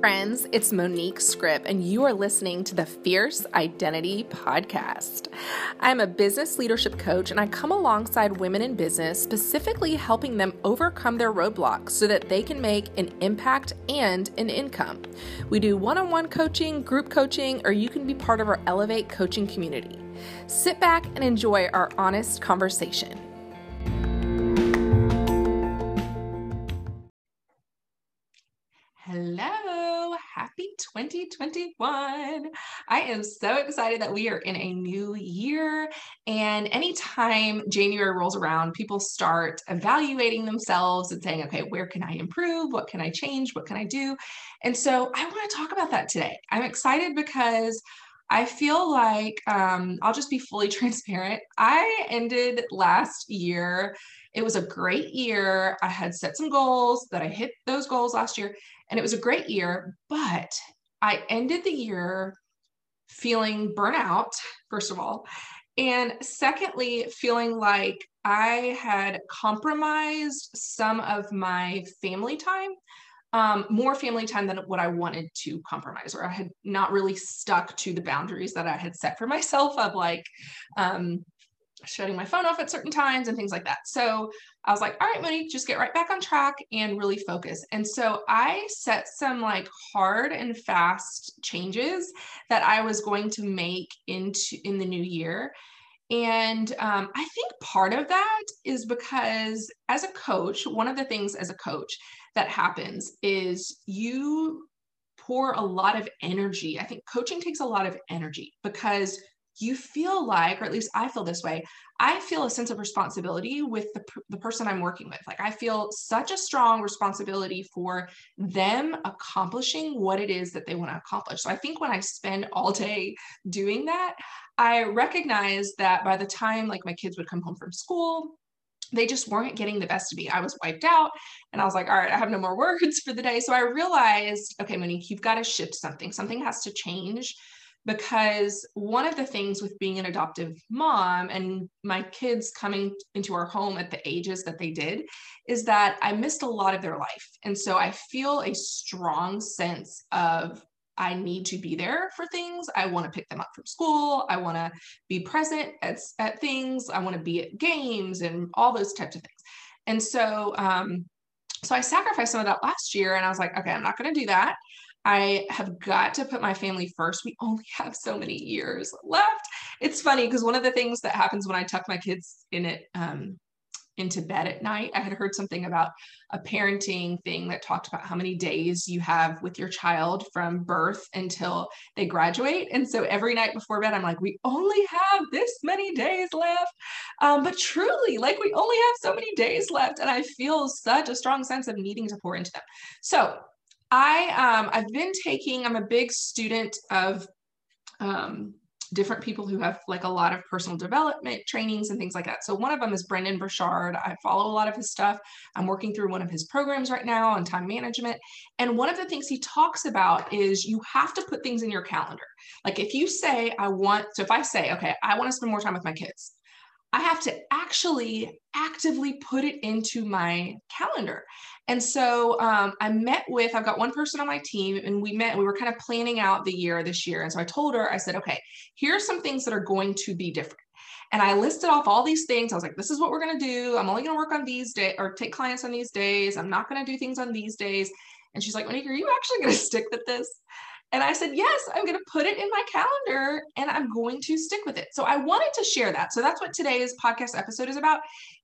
friends. It's Monique Scrip, and you are listening to the Fierce Identity Podcast. I'm a business leadership coach, and I come alongside women in business, specifically helping them overcome their roadblocks so that they can make an impact and an income. We do one on one coaching, group coaching, or you can be part of our Elevate coaching community. Sit back and enjoy our honest conversation. Hello, happy 2021. I am so excited that we are in a new year. And anytime January rolls around, people start evaluating themselves and saying, okay, where can I improve? What can I change? What can I do? And so I want to talk about that today. I'm excited because I feel like um, I'll just be fully transparent. I ended last year. It was a great year. I had set some goals that I hit those goals last year, and it was a great year. But I ended the year feeling burnout, first of all. And secondly, feeling like I had compromised some of my family time um, more family time than what I wanted to compromise, or I had not really stuck to the boundaries that I had set for myself of like um, shutting my phone off at certain times and things like that. So I was like, all right, Monique, just get right back on track and really focus. And so I set some like hard and fast changes that I was going to make into in the new year. And um, I think part of that is because as a coach, one of the things as a coach that happens is you pour a lot of energy. I think coaching takes a lot of energy because you feel like, or at least I feel this way, I feel a sense of responsibility with the, the person I'm working with. Like I feel such a strong responsibility for them accomplishing what it is that they want to accomplish. So I think when I spend all day doing that, I recognize that by the time like my kids would come home from school, they just weren't getting the best of me. I was wiped out and I was like, all right, I have no more words for the day. So I realized, okay, Monique, you've got to shift something. Something has to change because one of the things with being an adoptive mom and my kids coming into our home at the ages that they did is that I missed a lot of their life. And so I feel a strong sense of I need to be there for things. I want to pick them up from school. I want to be present at, at things. I want to be at games and all those types of things. And so, um, so I sacrificed some of that last year and I was like, okay, I'm not going to do that. I have got to put my family first. We only have so many years left. It's funny because one of the things that happens when I tuck my kids in it um, into bed at night, I had heard something about a parenting thing that talked about how many days you have with your child from birth until they graduate. And so every night before bed, I'm like, we only have this many days left. Um, but truly, like we only have so many days left. And I feel such a strong sense of needing to pour into them. So I um, I've been taking. I'm a big student of um, different people who have like a lot of personal development trainings and things like that. So one of them is Brendon Burchard. I follow a lot of his stuff. I'm working through one of his programs right now on time management. And one of the things he talks about is you have to put things in your calendar. Like if you say, I want, so if I say, okay, I want to spend more time with my kids, I have to actually actively put it into my calendar. And so um, I met with, I've got one person on my team, and we met, we were kind of planning out the year this year. And so I told her, I said, okay, here's some things that are going to be different. And I listed off all these things. I was like, this is what we're going to do. I'm only going to work on these days or take clients on these days. I'm not going to do things on these days. And she's like, Monique, are you actually going to stick with this? And I said, yes, I'm going to put it in my calendar and I'm going to stick with it. So I wanted to share that. So that's what today's podcast episode is about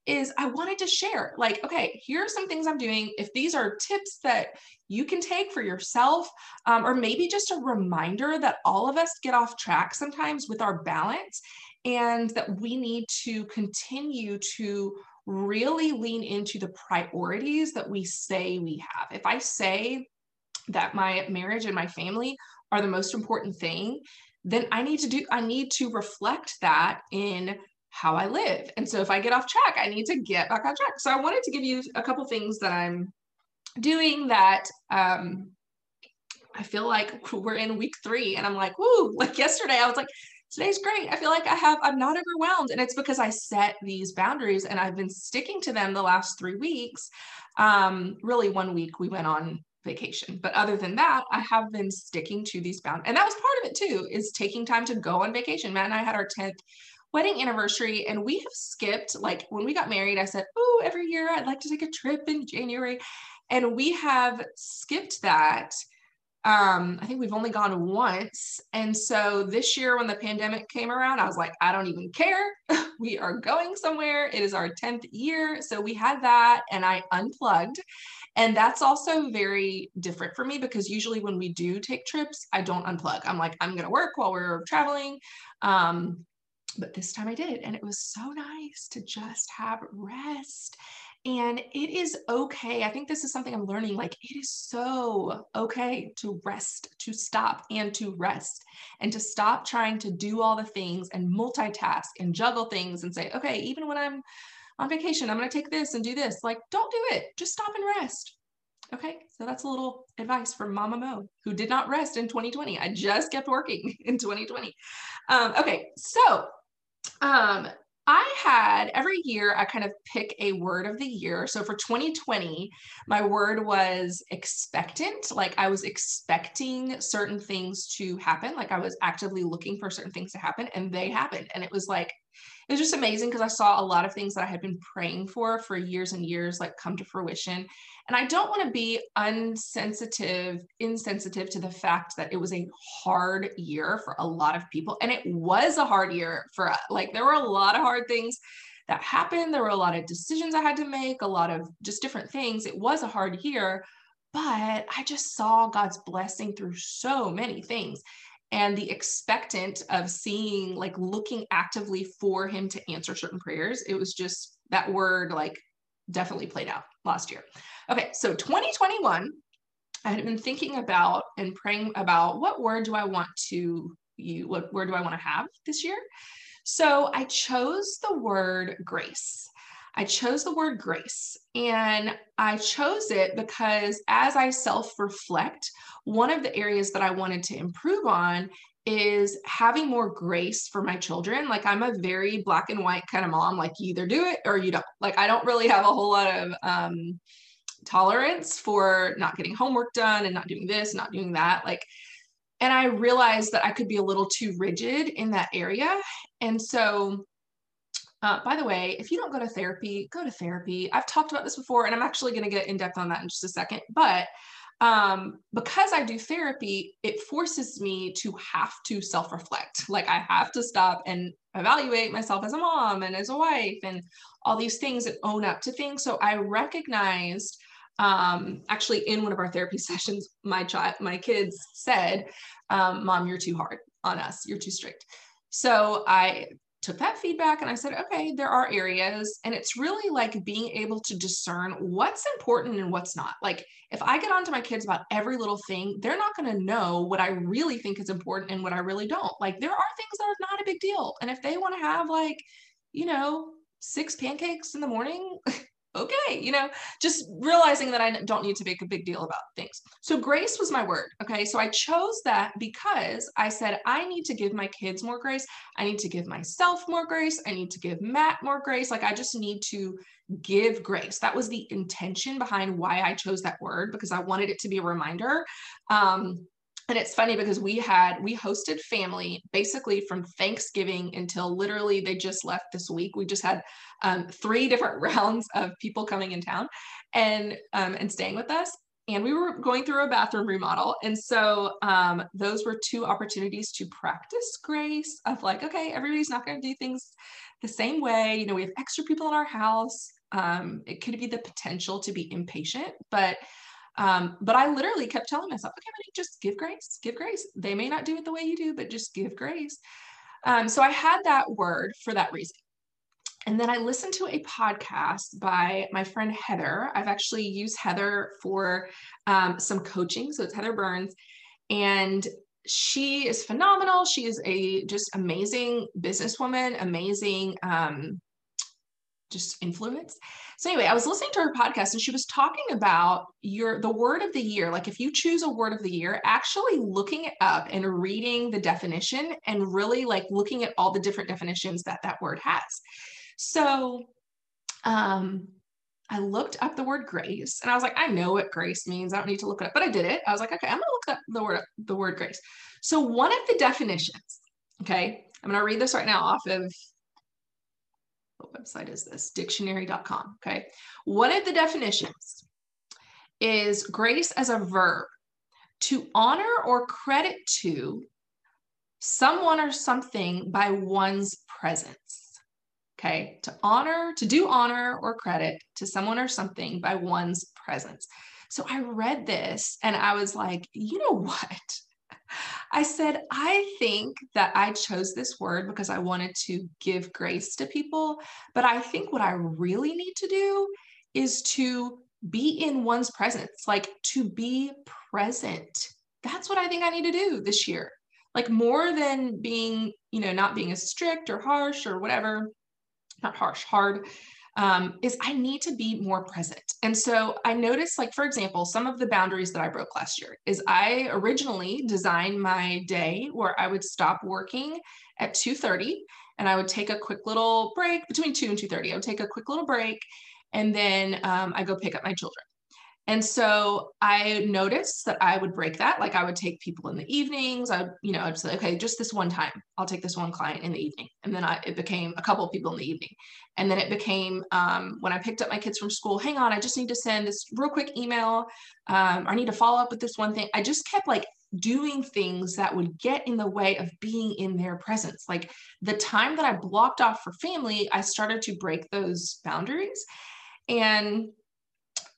is I wanted to share like, okay, here are some things I'm doing. If these are tips that you can take for yourself, um, or maybe just a reminder that all of us get off track sometimes with our balance and that we need to continue to really lean into the priorities that we say we have. If I say that my marriage and my family are the most important thing, then I need to do, I need to reflect that in how I live. And so if I get off track, I need to get back on track. So I wanted to give you a couple things that I'm doing that um, I feel like we're in week three and I'm like, woo, like yesterday I was like, today's great. I feel like I have, I'm not overwhelmed. And it's because I set these boundaries and I've been sticking to them the last three weeks. Um, really, one week we went on vacation. But other than that, I have been sticking to these bound. And that was part of it too, is taking time to go on vacation. Matt and I had our 10th wedding anniversary and we have skipped like when we got married, I said, Oh, every year I'd like to take a trip in January. And we have skipped that um, I think we've only gone once. And so this year, when the pandemic came around, I was like, I don't even care. we are going somewhere. It is our 10th year. So we had that and I unplugged. And that's also very different for me because usually when we do take trips, I don't unplug. I'm like, I'm going to work while we're traveling. Um, but this time I did. And it was so nice to just have rest and it is okay. I think this is something I'm learning. Like, it is so okay to rest, to stop and to rest, and to stop trying to do all the things and multitask and juggle things and say, okay, even when I'm on vacation, I'm going to take this and do this. Like, don't do it. Just stop and rest. Okay, so that's a little advice from Mama Mo, who did not rest in 2020. I just kept working in 2020. Um, okay, so um, I had every year I kind of pick a word of the year. So for 2020, my word was expectant. Like I was expecting certain things to happen. Like I was actively looking for certain things to happen and they happened. And it was like it was just amazing because I saw a lot of things that I had been praying for for years and years like come to fruition. And I don't want to be unsensitive, insensitive to the fact that it was a hard year for a lot of people. And it was a hard year for us. Like there were a lot of hard things that happened. There were a lot of decisions I had to make, a lot of just different things. It was a hard year, but I just saw God's blessing through so many things and the expectant of seeing like looking actively for him to answer certain prayers it was just that word like definitely played out last year. Okay so 2021 i had been thinking about and praying about what word do i want to you what word do i want to have this year? So i chose the word grace I chose the word grace and I chose it because as I self reflect, one of the areas that I wanted to improve on is having more grace for my children. Like I'm a very black and white kind of mom, like you either do it or you don't. Like I don't really have a whole lot of um, tolerance for not getting homework done and not doing this, not doing that. Like, and I realized that I could be a little too rigid in that area. And so uh, by the way, if you don't go to therapy, go to therapy. I've talked about this before, and I'm actually going to get in depth on that in just a second. But um, because I do therapy, it forces me to have to self reflect. Like I have to stop and evaluate myself as a mom and as a wife and all these things and own up to things. So I recognized um, actually in one of our therapy sessions, my child, my kids said, um, "Mom, you're too hard on us. You're too strict." So I took that feedback and I said, okay, there are areas. And it's really like being able to discern what's important and what's not. Like if I get onto my kids about every little thing, they're not going to know what I really think is important and what I really don't. Like there are things that are not a big deal. And if they want to have like, you know, six pancakes in the morning, okay, you know, just realizing that I don't need to make a big deal about things. So grace was my word. Okay. So I chose that because I said, I need to give my kids more grace. I need to give myself more grace. I need to give Matt more grace. Like I just need to give grace. That was the intention behind why I chose that word because I wanted it to be a reminder. Um, and it's funny because we had we hosted family basically from thanksgiving until literally they just left this week. We just had um, three different rounds of people coming in town and um, and staying with us. And we were going through a bathroom remodel. And so um, those were two opportunities to practice grace of like okay everybody's not going to do things the same way. You know we have extra people in our house. Um, it could be the potential to be impatient but um, but I literally kept telling myself, okay, honey, just give grace, give grace. They may not do it the way you do, but just give grace. Um, so I had that word for that reason. And then I listened to a podcast by my friend Heather. I've actually used Heather for um, some coaching. So it's Heather Burns. And she is phenomenal. She is a just amazing businesswoman, amazing um, just influence. So anyway, I was listening to her podcast and she was talking about your the word of the year. Like if you choose a word of the year, actually looking it up and reading the definition and really like looking at all the different definitions that that word has. So um I looked up the word grace and I was like, I know what grace means. I don't need to look it up, but I did it. I was like, okay, I'm gonna look up the word the word grace. So one of the definitions, okay, I'm gonna read this right now off of what website is this? Dictionary.com. Okay. One of the definitions is grace as a verb to honor or credit to someone or something by one's presence. Okay, to honor, to do honor or credit to someone or something by one's presence. So I read this and I was like, you know what? I said, I think that I chose this word because I wanted to give grace to people. But I think what I really need to do is to be in one's presence, like to be present. That's what I think I need to do this year. Like more than being, you know, not being as strict or harsh or whatever, not harsh, hard, um, is I need to be more present. And so I noticed, like, for example, some of the boundaries that I broke last year is I originally designed my day where I would stop working at 2.30 and I would take a quick little break between 2 and 2.30. I would take a quick little break and then um, I go pick up my children. And so I noticed that I would break that. Like I would take people in the evenings. I, you know, I'd say, okay, just this one time, I'll take this one client in the evening. And then I, it became a couple of people in the evening. And then it became um, when I picked up my kids from school, hang on, I just need to send this real quick email. Um, I need to follow up with this one thing. I just kept like doing things that would get in the way of being in their presence. Like the time that I blocked off for family, I started to break those boundaries. And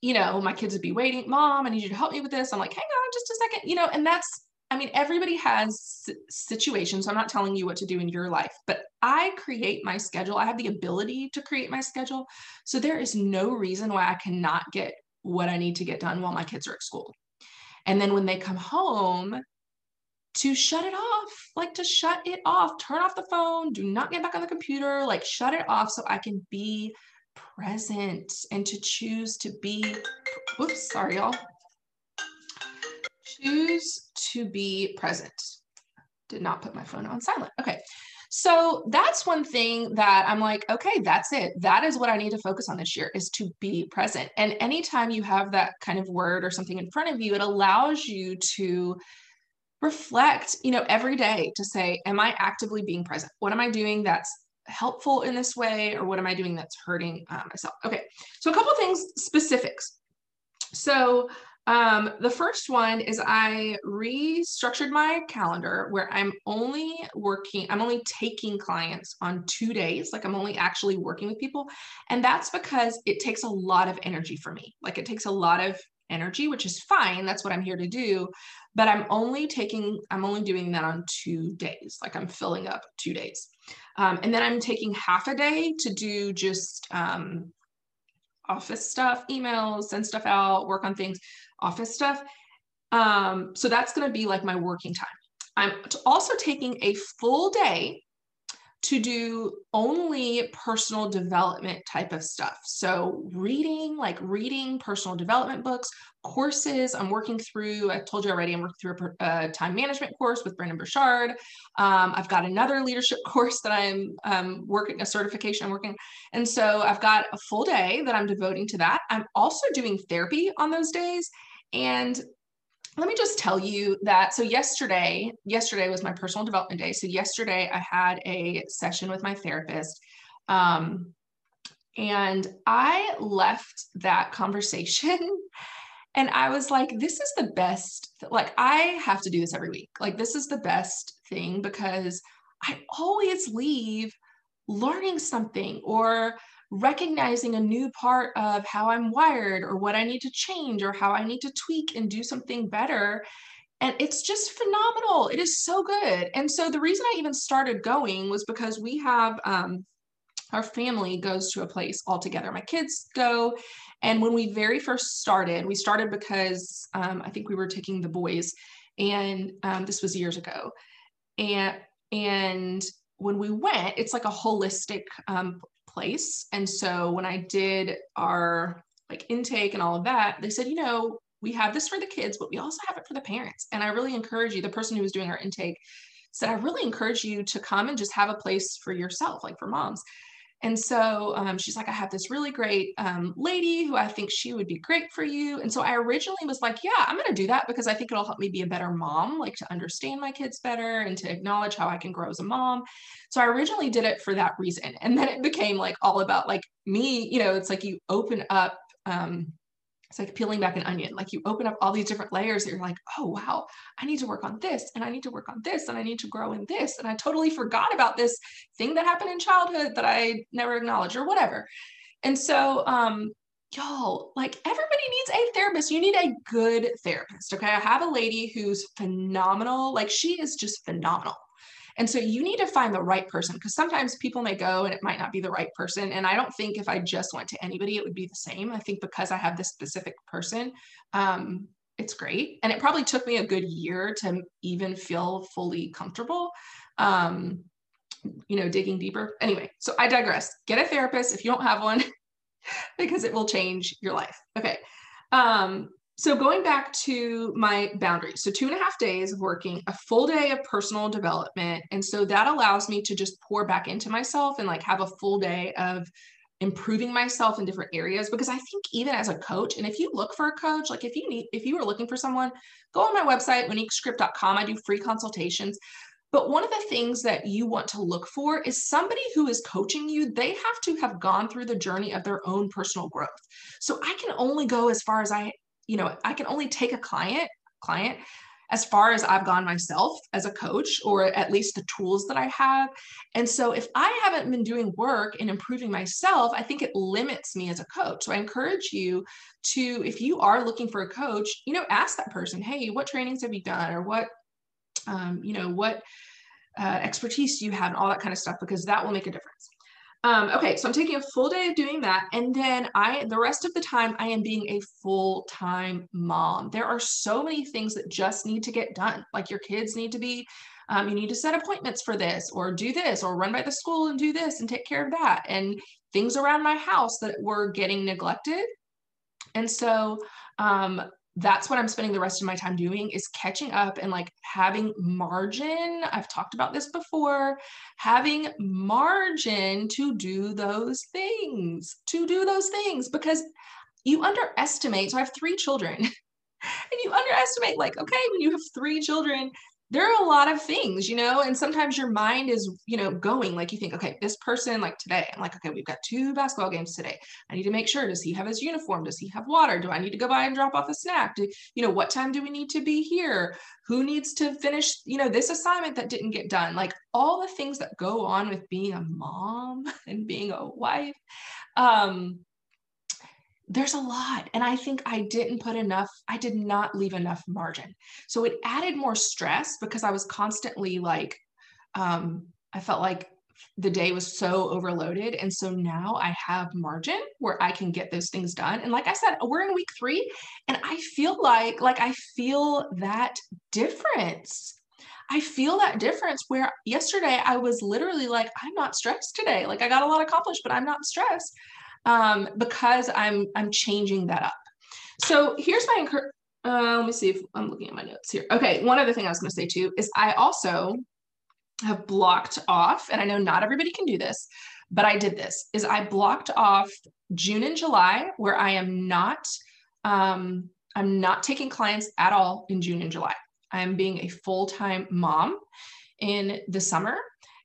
you know, my kids would be waiting, mom, I need you to help me with this. I'm like, hang on just a second, you know, and that's, I mean, everybody has situations. So I'm not telling you what to do in your life, but I create my schedule. I have the ability to create my schedule. So there is no reason why I cannot get what I need to get done while my kids are at school. And then when they come home, to shut it off, like to shut it off, turn off the phone, do not get back on the computer, like shut it off so I can be present and to choose to be, whoops, sorry, y'all. Choose to be present. Did not put my phone on silent. Okay. So that's one thing that I'm like, okay, that's it. That is what I need to focus on this year is to be present. And anytime you have that kind of word or something in front of you, it allows you to reflect, you know, every day to say, am I actively being present? What am I doing that's helpful in this way or what am I doing that's hurting uh, myself? Okay, so a couple things specifics. So um, the first one is I restructured my calendar where I'm only working, I'm only taking clients on two days. Like I'm only actually working with people. And that's because it takes a lot of energy for me. Like it takes a lot of energy, which is fine. That's what I'm here to do. But I'm only taking, I'm only doing that on two days. Like I'm filling up two days. Um, and then I'm taking half a day to do just um, office stuff, emails, send stuff out, work on things, office stuff. Um, so that's going to be like my working time. I'm also taking a full day to do only personal development type of stuff. So, reading, like reading personal development books, courses. I'm working through, I told you already, I'm working through a, a time management course with Brendon Burchard. Um, I've got another leadership course that I'm um, working, a certification I'm working. And so, I've got a full day that I'm devoting to that. I'm also doing therapy on those days. And let me just tell you that so yesterday yesterday was my personal development day. So yesterday i had a session with my therapist um, and i left that conversation and i was like this is the best like i have to do this every week. Like this is the best thing because i always leave learning something or recognizing a new part of how I'm wired or what I need to change or how I need to tweak and do something better. And it's just phenomenal. It is so good. And so the reason I even started going was because we have um, our family goes to a place all together. My kids go. And when we very first started, we started because um, I think we were taking the boys, and um, this was years ago. And and when we went, it's like a holistic um, place. And so when I did our like intake and all of that, they said, you know, we have this for the kids, but we also have it for the parents. And I really encourage you, the person who was doing our intake said, I really encourage you to come and just have a place for yourself, like for moms. And so um, she's like, I have this really great um, lady who I think she would be great for you. And so I originally was like, yeah, I'm going to do that because I think it'll help me be a better mom, like to understand my kids better and to acknowledge how I can grow as a mom. So I originally did it for that reason. And then it became like all about like me, you know, it's like you open up. Um, it's like peeling back an onion. Like you open up all these different layers that you're like, oh, wow, I need to work on this and I need to work on this and I need to grow in this. And I totally forgot about this thing that happened in childhood that I never acknowledged or whatever. And so, um, y'all, like everybody needs a therapist. You need a good therapist. Okay. I have a lady who's phenomenal. Like she is just phenomenal. And so you need to find the right person because sometimes people may go and it might not be the right person. And I don't think if I just went to anybody, it would be the same. I think because I have this specific person, um, it's great. And it probably took me a good year to even feel fully comfortable. Um, you know, digging deeper. Anyway, so I digress. Get a therapist if you don't have one, because it will change your life. Okay. Um, so going back to my boundaries, so two and a half days of working, a full day of personal development. And so that allows me to just pour back into myself and like have a full day of improving myself in different areas. Because i think even as a coach and if you look for a coach like if you need if you are looking for someone go on my website moniquescrip.com i do free consultations. But one of the things that you want to look for is somebody who is coaching you. They have to have gone through the journey of their own personal growth. So i can only go as far as i you know, I can only take a client, client as far as I've gone myself as a coach, or at least the tools that I have. And so if I haven't been doing work and improving myself, I think it limits me as a coach. So I encourage you to, if you are looking for a coach, you know, ask that person, hey, what trainings have you done? Or what, um, you know, what uh, expertise do you have and all that kind of stuff, because that will make a difference. Um, okay, so I'm taking a full day of doing that. And then I, the rest of the time, I am being a full time mom. There are so many things that just need to get done. Like your kids need to be, um, you need to set appointments for this or do this or run by the school and do this and take care of that. And things around my house that were getting neglected. And so um, that's what I'm spending the rest of my time doing is catching up and like having margin. I've talked about this before, having margin to do those things, to do those things because you underestimate. So I have three children. and you underestimate like okay when you have three children there are a lot of things, you know, and sometimes your mind is, you know, going like you think, okay, this person, like today, I'm like, okay, we've got two basketball games today. I need to make sure, does he have his uniform? Does he have water? Do I need to go by and drop off a snack? Do, you know, what time do we need to be here? Who needs to finish, you know, this assignment that didn't get done? Like all the things that go on with being a mom and being a wife. Um, there's a lot. And I think I didn't put enough, I did not leave enough margin. So it added more stress because I was constantly like, um, I felt like the day was so overloaded. And so now I have margin where I can get those things done. And like I said, we're in week three and I feel like, like I feel that difference. I feel that difference where yesterday I was literally like, I'm not stressed today. Like I got a lot accomplished, but I'm not stressed um, because I'm I'm changing that up. So here's my uh, let me see if I'm looking at my notes here. Okay, one other thing I was going to say too is I also have blocked off, and I know not everybody can do this, but I did this. Is I blocked off June and July where I am not um, I'm not taking clients at all in June and July. I am being a full time mom in the summer,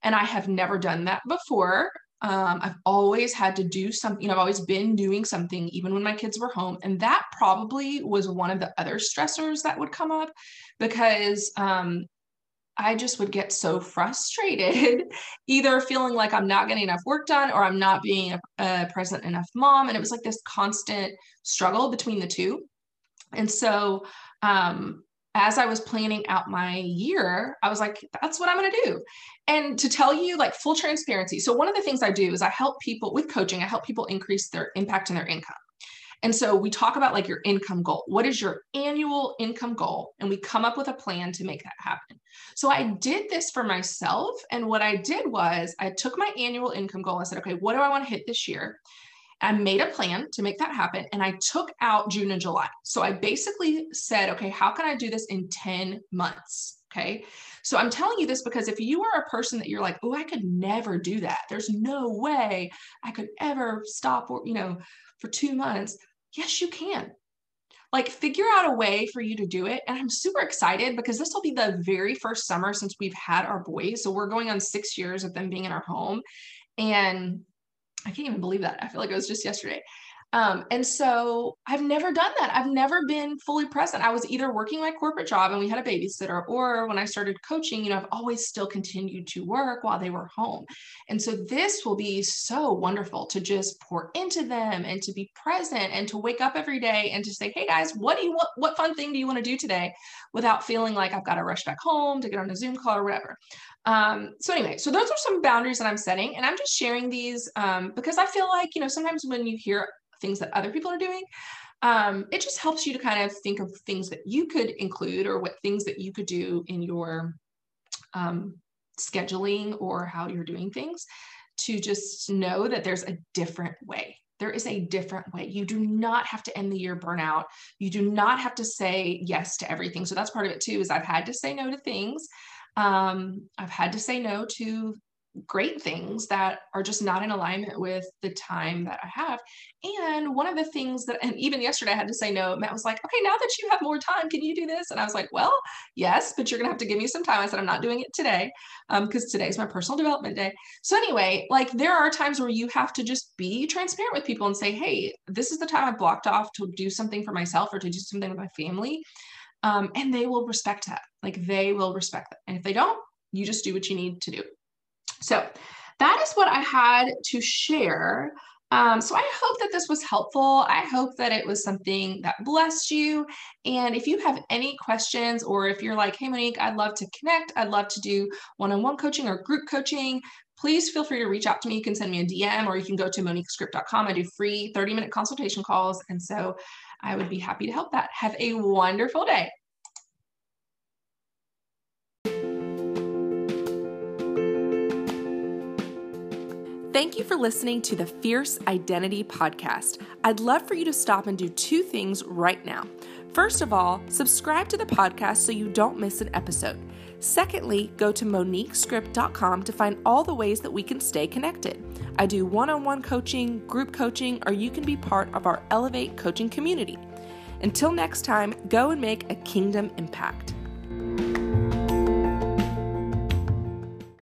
and I have never done that before. Um, I've always had to do something, you know, I've always been doing something, even when my kids were home. And that probably was one of the other stressors that would come up because um, I just would get so frustrated, either feeling like I'm not getting enough work done or I'm not being a, a present enough mom. And it was like this constant struggle between the two. And so um, as I was planning out my year, I was like, that's what I'm going to do. And to tell you, like full transparency. So, one of the things I do is I help people with coaching, I help people increase their impact and their income. And so we talk about like your income goal. What is your annual income goal? And we come up with a plan to make that happen. So I did this for myself. And what I did was I took my annual income goal. I said, okay, what do I want to hit this year? I made a plan to make that happen and I took out June and July. So I basically said, okay, how can I do this in 10 months? Okay. So I'm telling you this because if you are a person that you're like, oh, I could never do that. There's no way I could ever stop or, you know, for two months. Yes, you can. Like figure out a way for you to do it. And I'm super excited because this will be the very first summer since we've had our boys. So we're going on six years of them being in our home. And I can't even believe that. I feel like it was just yesterday. Um, and so I've never done that. I've never been fully present. I was either working my corporate job and we had a babysitter, or when I started coaching, you know, I've always still continued to work while they were home. And so this will be so wonderful to just pour into them and to be present and to wake up every day and to say, hey guys, what do you want? What fun thing do you want to do today without feeling like I've got to rush back home to get on a Zoom call or whatever. Um, so anyway, so those are some boundaries that I'm setting, and I'm just sharing these um, because I feel like you know sometimes when you hear things that other people are doing. Um, it just helps you to kind of think of things that you could include or what things that you could do in your um, scheduling or how you're doing things to just know that there's a different way. There is a different way. You do not have to end the year burnout. You do not have to say yes to everything. So that's part of it too. Is I've had to say no to things. Um, I've had to say no to great things that are just not in alignment with the time that I have. And one of the things that, and even yesterday I had to say no, Matt was like, okay, now that you have more time, can you do this? And I was like, well, yes, but you're going to have to give me some time. I said, I'm not doing it today because um, is my personal development day. So, anyway, like there are times where you have to just be transparent with people and say, hey, this is the time I've blocked off to do something for myself or to do something with my family. Um, and they will respect that. Like they will respect that. And if they don't, you just do what you need to do. So that is what I had to share. Um, so I hope that this was helpful. I hope that it was something that blessed you. And if you have any questions, or if you're like, hey, Monique, I'd love to connect, I'd love to do one on one coaching or group coaching, please feel free to reach out to me. You can send me a DM or you can go to moniquescrip.com. I do free 30 minute consultation calls. And so I would be happy to help that. Have a wonderful day. Thank you for listening to the Fierce Identity Podcast. I'd love for you to stop and do two things right now. First of all, subscribe to the podcast so you don't miss an episode. Secondly, go to moniquescrip.com to find all the ways that we can stay connected. I do one on one coaching, group coaching, or you can be part of our Elevate coaching community. Until next time, go and make a kingdom impact.